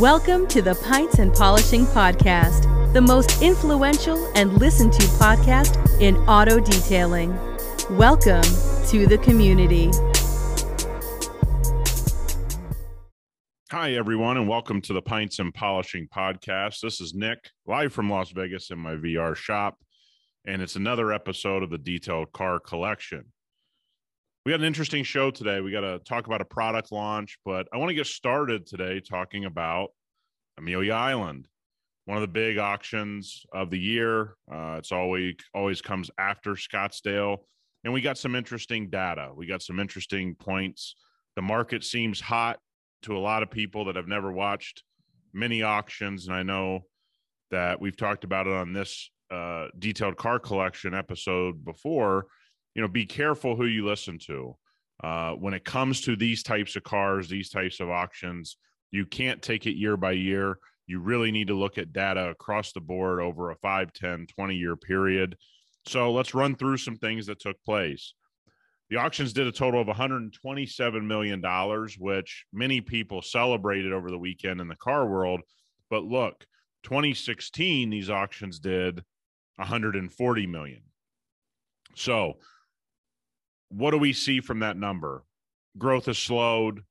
Welcome to the Pints and Polishing Podcast, the most influential and listened to podcast in auto detailing. Welcome to the community. Hi, everyone, and welcome to the Pints and Polishing Podcast. This is Nick, live from Las Vegas in my VR shop, and it's another episode of the Detailed Car Collection. We got an interesting show today. We got to talk about a product launch, but I want to get started today talking about Amelia Island, one of the big auctions of the year. Uh, it's always always comes after Scottsdale, and we got some interesting data. We got some interesting points. The market seems hot to a lot of people that have never watched many auctions, and I know that we've talked about it on this uh, detailed car collection episode before you know, be careful who you listen to. Uh, when it comes to these types of cars, these types of auctions, you can't take it year by year. You really need to look at data across the board over a 5, 10, 20 year period. So let's run through some things that took place. The auctions did a total of $127 million, which many people celebrated over the weekend in the car world. But look, 2016, these auctions did 140 million. So what do we see from that number? Growth has slowed.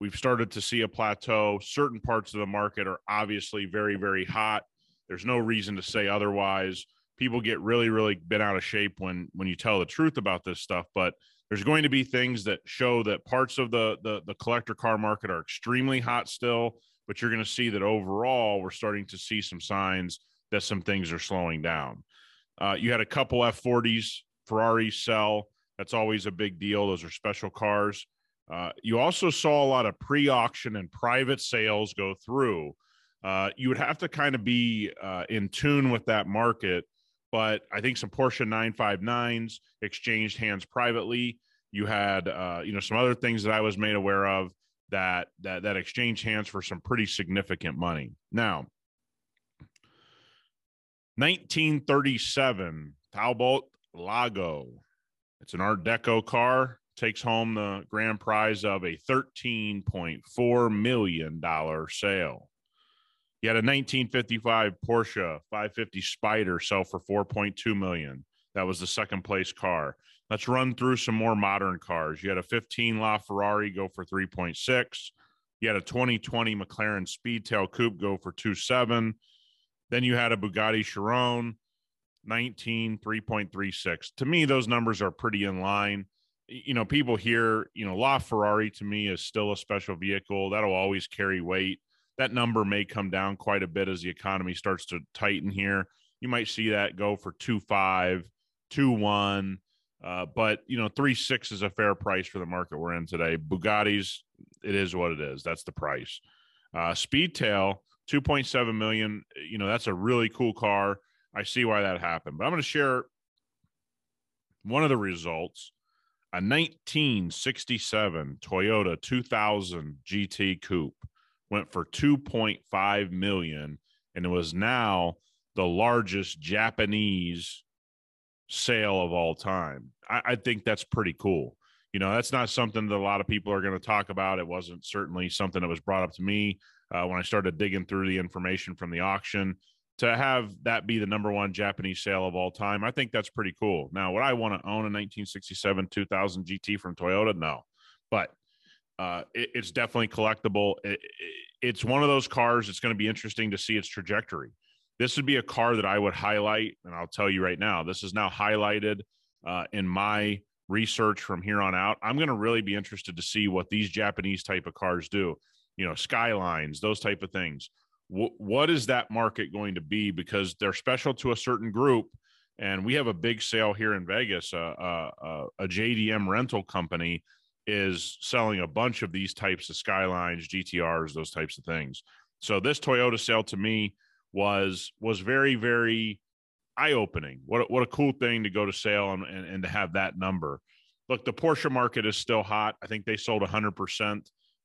We've started to see a plateau. Certain parts of the market are obviously very, very hot. There's no reason to say otherwise. People get really, really bent out of shape when when you tell the truth about this stuff. But there's going to be things that show that parts of the the, the collector car market are extremely hot still. But you're going to see that overall, we're starting to see some signs that some things are slowing down. Uh, you had a couple F40s Ferrari sell that's always a big deal. Those are special cars. Uh, you also saw a lot of pre auction and private sales go through. Uh, you would have to kind of be uh, in tune with that market. But I think some Porsche 959s exchanged hands privately. You had, uh, you know, some other things that I was made aware of that that that exchange hands for some pretty significant money. Now, 1937 Talbot Lago it's an Art Deco car. Takes home the grand prize of a $13.4 million sale. You had a 1955 Porsche 550 Spider sell for 4.2 million. That was the second place car. Let's run through some more modern cars. You had a 15 LaFerrari go for 3.6. You had a 2020 McLaren Speedtail Coupe go for 2.7. Then you had a Bugatti Chiron 19, 3.36. To me, those numbers are pretty in line. You know, people here, you know, La Ferrari to me is still a special vehicle. That'll always carry weight. That number may come down quite a bit as the economy starts to tighten here. You might see that go for 2.5, 2.1. Uh, but you know, three six is a fair price for the market we're in today. Bugattis, it is what it is. That's the price. Uh, Speedtail, 2.7 million. You know, that's a really cool car. I see why that happened. But I'm going to share one of the results. A 1967 Toyota 2000 GT Coupe went for 2.5 million and it was now the largest Japanese sale of all time. I, I think that's pretty cool. You know, that's not something that a lot of people are going to talk about. It wasn't certainly something that was brought up to me uh, when I started digging through the information from the auction to have that be the number one Japanese sale of all time, I think that's pretty cool. Now, would I want to own a 1967 2000 GT from Toyota? No, but uh, it, it's definitely collectible. It, it, it's one of those cars. It's going to be interesting to see its trajectory. This would be a car that I would highlight, and I'll tell you right now, this is now highlighted uh, in my research from here on out. I'm going to really be interested to see what these Japanese type of cars do. You know, skylines, those type of things what is that market going to be? Because they're special to a certain group. And we have a big sale here in Vegas. Uh, uh, uh, a JDM rental company is selling a bunch of these types of Skylines, GTRs, those types of things. So this Toyota sale to me was was very very eye opening. What what a cool thing to go to sale and, and, and to have that number. Look, the Porsche market is still hot. I think they sold 100%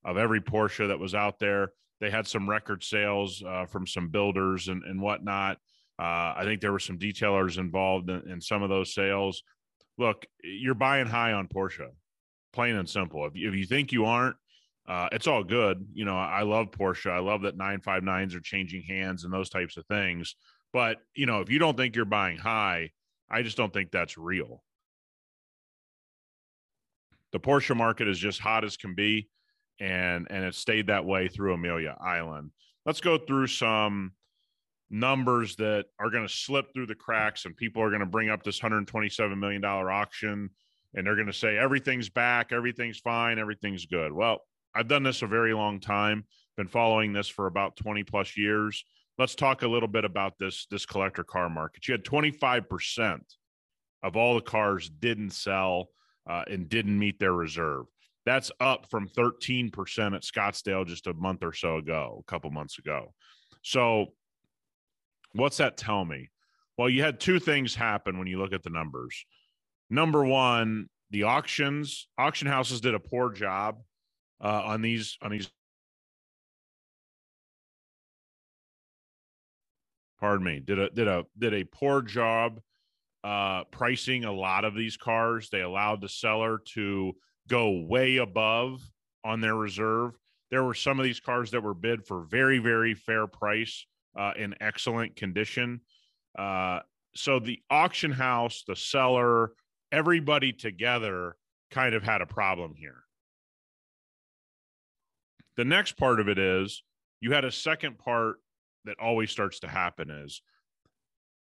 of every Porsche that was out there. They had some record sales uh, from some builders and, and whatnot. Uh, I think there were some detailers involved in, in, some of those sales. Look, you're buying high on Porsche, plain and simple. If you, if you think you aren't, Uh, it's all good. You know, I love Porsche. I love that 959s are changing hands and those types of things. But, you know, if you don't think you're buying high, I just don't think that's real. The Porsche market is just hot as can be, and and it stayed that way through Amelia Island. Let's go through some numbers that are going to slip through the cracks, and people are going to bring up this 127 million dollar auction, and they're going to say everything's back, everything's fine, everything's good. Well, I've done this a very long time, been following this for about 20 plus years. Let's talk a little bit about this this collector car market. You had 25% of all the cars didn't sell uh, and didn't meet their reserve. That's up from 13% at Scottsdale just a month or so ago, a couple months ago. So, what's that tell me? Well, you had two things happen when you look at the numbers. Number one, the auctions, auction houses did a poor job uh, on these on these. Pardon me. Did a did a did a poor job uh, pricing a lot of these cars. They allowed the seller to go way above on their reserve. There were some of these cars that were bid for very very fair price uh, in excellent condition. Uh, so the auction house, the seller, everybody together kind of had a problem here. The next part of it is you had a second part that always starts to happen is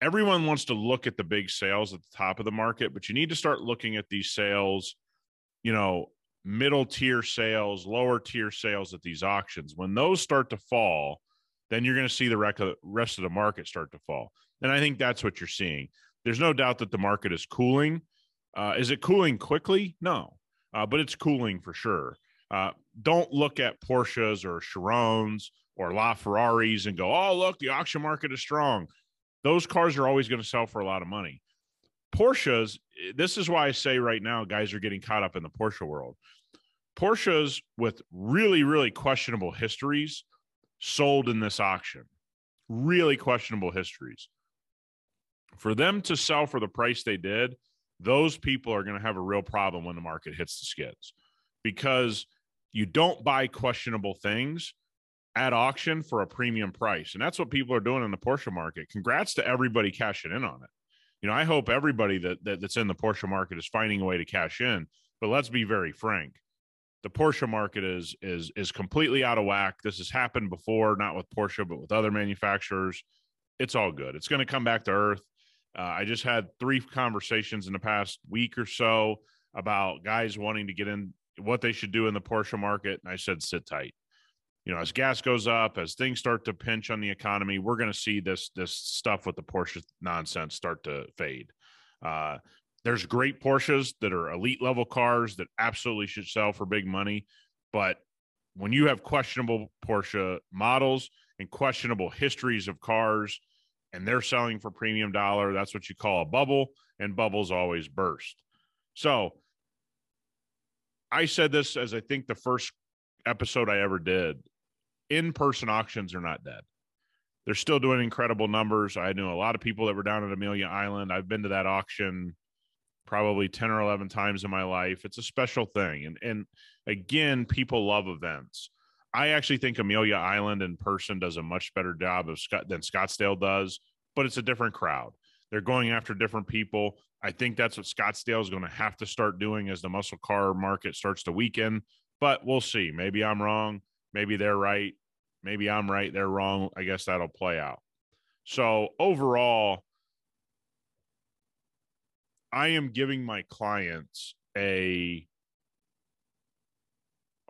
everyone wants to look at the big sales at the top of the market, but you need to start looking at these sales, you know, middle tier sales, lower tier sales at these auctions. When those start to fall, then you're going to see the rest of the market start to fall. And I think that's what you're seeing. There's no doubt that the market is cooling. Uh, is it cooling quickly? No, uh, but it's cooling for sure. Uh, don't look at Porsches or Chirons or LaFerraris and go, oh, look, the auction market is strong. Those cars are always going to sell for a lot of money. Porsches, this is why I say right now, guys are getting caught up in the Porsche world. Porsches with really, really questionable histories sold in this auction. Really questionable histories. For them to sell for the price they did, those people are going to have a real problem when the market hits the skids because you don't buy questionable things at auction for a premium price. And that's what people are doing in the Porsche market. Congrats to everybody cashing in on it. You know, I hope everybody that, that that's in the Porsche market is finding a way to cash in. But let's be very frank. The Porsche market is is is completely out of whack. This has happened before, not with Porsche, but with other manufacturers. It's all good. It's going to come back to earth. Uh, I just had three conversations in the past week or so about guys wanting to get in what they should do in the Porsche market. And I said, sit tight. You know, as gas goes up, as things start to pinch on the economy, we're going to see this this stuff with the Porsche nonsense start to fade. Uh, there's great Porsches that are elite level cars that absolutely should sell for big money, but when you have questionable Porsche models and questionable histories of cars, and they're selling for premium dollar, that's what you call a bubble, and bubbles always burst. So I said this as I think the first episode I ever did. In person auctions are not dead. They're still doing incredible numbers. I knew a lot of people that were down at Amelia Island. I've been to that auction probably 10 or 11 times in my life. It's a special thing. And and again, people love events. I actually think Amelia Island in person does a much better job of Scott than Scottsdale does, but it's a different crowd. They're going after different people. I think that's what Scottsdale is going to have to start doing as the muscle car market starts to weaken. But we'll see. Maybe I'm wrong. Maybe they're right. Maybe I'm right. They're wrong. I guess that'll play out. So overall, I am giving my clients a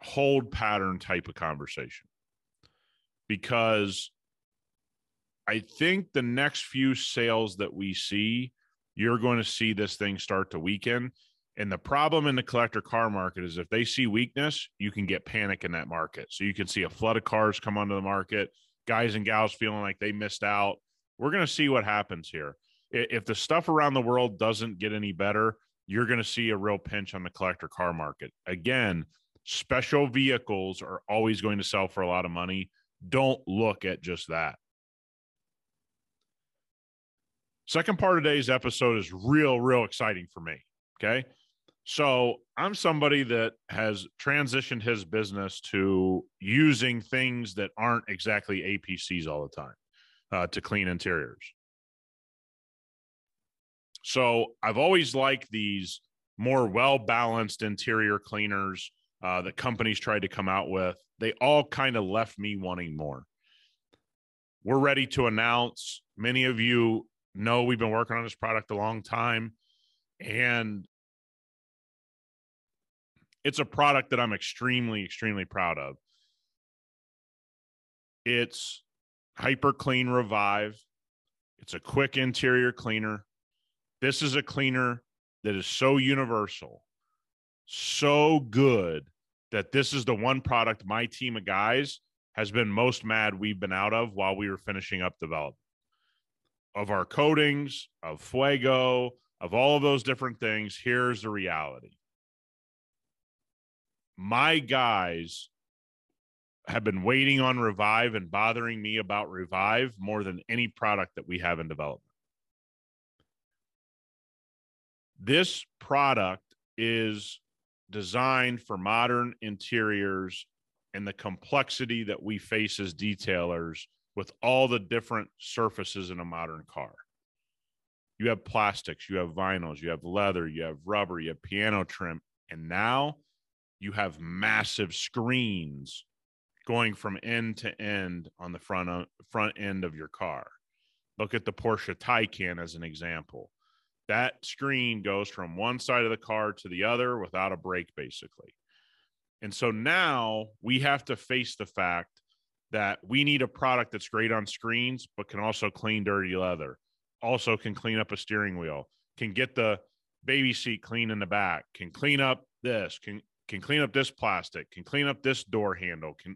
hold pattern type of conversation because I think the next few sales that we see you're going to see this thing start to weaken. And the problem in the collector car market is if they see weakness, you can get panic in that market. So you can see a flood of cars come onto the market, guys and gals feeling like they missed out. We're going to see what happens here. If the stuff around the world doesn't get any better, you're going to see a real pinch on the collector car market. Again, special vehicles are always going to sell for a lot of money. Don't look at just that. Second part of today's episode is real, real exciting for me. Okay. So I'm somebody that has transitioned his business to using things that aren't exactly APCs all the time uh, to clean interiors. So I've always liked these more well balanced interior cleaners uh, that companies tried to come out with. They all kind of left me wanting more. We're ready to announce. Many of you know we've been working on this product a long time. And it's a product that I'm extremely, extremely proud of. It's Hyper Clean Revive. It's a quick interior cleaner. This is a cleaner that is so universal, so good that this is the one product my team of guys has been most mad we've been out of while we were finishing up development of our coatings, of Fuego, of all of those different things. Here's the reality my guys have been waiting on Revive and bothering me about Revive more than any product that we have in development. This product is designed for modern interiors and the complexity that we face as detailers with all the different surfaces in a modern car. You have plastics, you have vinyls, you have leather, you have rubber, you have piano trim, and now you have massive screens going from end to end on the front front end of your car. Look at the Porsche Taycan as an example. That screen goes from one side of the car to the other without a break, basically. And so now we have to face the fact that we need a product that's great on screens, but can also clean dirty leather, also can clean up a steering wheel, can get the baby seat clean in the back, can clean up this, can can clean up this plastic, can clean up this door handle, can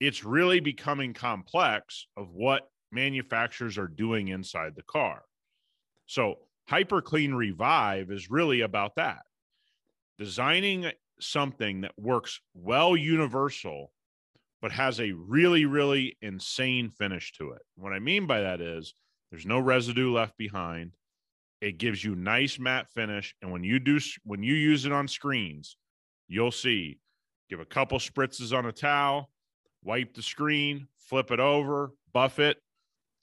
it's really becoming complex of what manufacturers are doing inside the car. So, Hyper Clean Revive is really about that. Designing something that works well universal but has a really really insane finish to it. What I mean by that is there's no residue left behind. It gives you nice matte finish and when you do when you use it on screens, you'll see give a couple spritzes on a towel, wipe the screen, flip it over, buff it.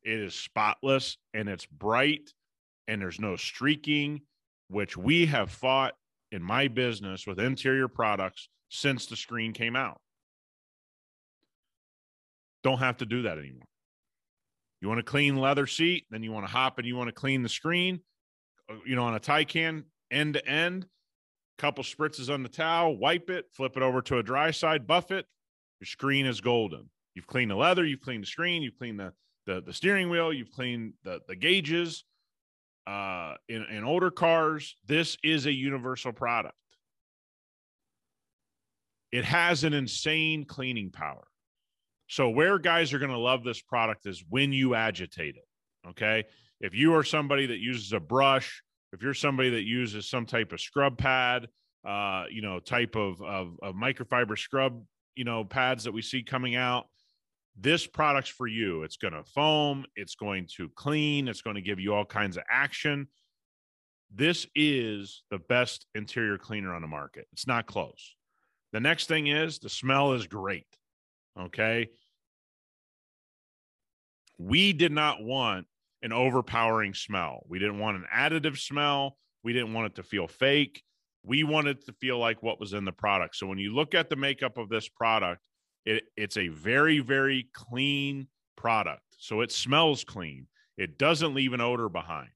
It is spotless and it's bright and there's no streaking, which we have fought in my business with interior products since the screen came out. Don't have to do that anymore. You want a clean leather seat, then you want to hop and you want to clean the screen, uh, you know, on a tie Taycan end to end couple spritzes on the towel, wipe it, flip it over to a dry side, buff it. Your screen is golden. You've cleaned the leather, you've cleaned the screen, you've cleaned the the, the steering wheel, you've cleaned the, the gauges. Uh, in, in older cars, this is a universal product. It has an insane cleaning power. So, where guys are going to love this product is when you agitate it. Okay. If you are somebody that uses a brush if you're somebody that uses some type of scrub pad, uh, you know, type of, of, of microfiber scrub, you know, pads that we see coming out, this product's for you. It's going to foam, it's going to clean, it's going to give you all kinds of action. This is the best interior cleaner on the market. It's not close. The next thing is the smell is great. Okay. We did not want an overpowering smell. We didn't want an additive smell. We didn't want it to feel fake. We wanted to feel like what was in the product. So when you look at the makeup of this product, it, it's a very, very clean product. So it smells clean. It doesn't leave an odor behind.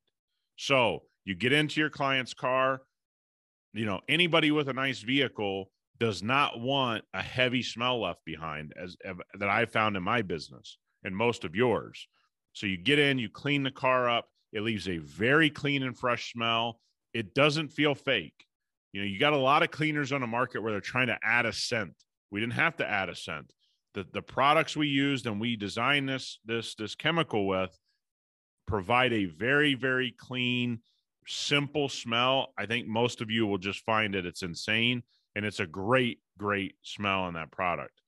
So you get into your client's car, you know, anybody with a nice vehicle does not want a heavy smell left behind as that I found in my business and most of yours. So you get in, you clean the car up. It leaves a very clean and fresh smell. It doesn't feel fake. You know, you got a lot of cleaners on the market where they're trying to add a scent. We didn't have to add a scent. The the products we used and we designed this this this chemical with provide a very very clean, simple smell. I think most of you will just find it it's insane and it's a great great smell on that product.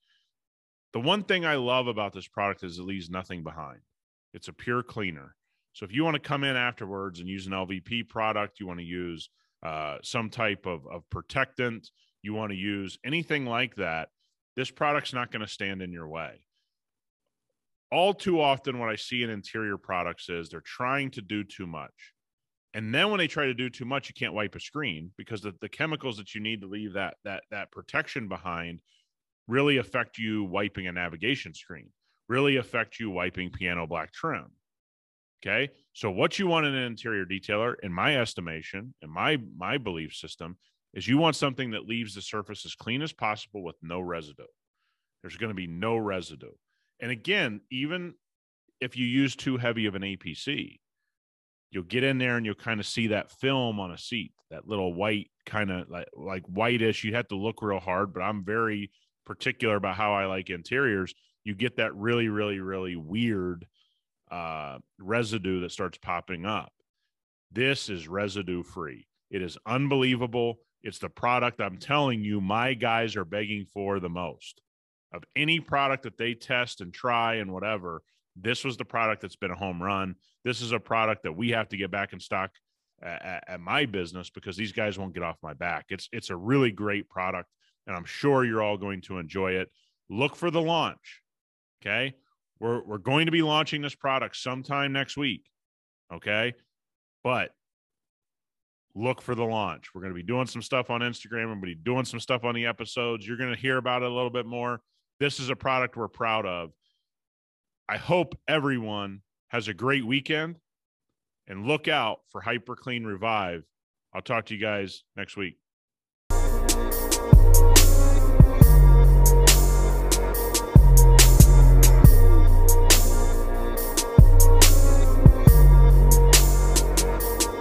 The one thing I love about this product is it leaves nothing behind. It's a pure cleaner. So if you want to come in afterwards and use an LVP product, you want to use uh, some type of, of protectant, you want to use anything like that, this product's not going to stand in your way. All too often, what I see in interior products is they're trying to do too much. And then when they try to do too much, you can't wipe a screen because the, the chemicals that you need to leave that that that protection behind really affect you wiping a navigation screen, really affect you wiping piano black trim. Okay. So what you want in an interior detailer, in my estimation, in my my belief system, is you want something that leaves the surface as clean as possible with no residue. There's going to be no residue. And again, even if you use too heavy of an APC, you'll get in there and you'll kind of see that film on a seat, that little white kind of like like whitish. You have to look real hard, but I'm very particular about how I like interiors. You get that really, really, really weird uh, residue that starts popping up. This is residue free. It is unbelievable. It's the product I'm telling you, my guys are begging for the most of any product that they test and try and whatever. This was the product that's been a home run. This is a product that we have to get back in stock at, at my business because these guys won't get off my back. It's it's a really great product, and I'm sure you're all going to enjoy it. Look for the launch. Okay. We're we're going to be launching this product sometime next week. Okay. But look for the launch. We're going to be doing some stuff on Instagram. We're going to be doing some stuff on the episodes. You're going to hear about it a little bit more. This is a product we're proud of. I hope everyone has a great weekend and look out for Hyper Clean Revive. I'll talk to you guys next week.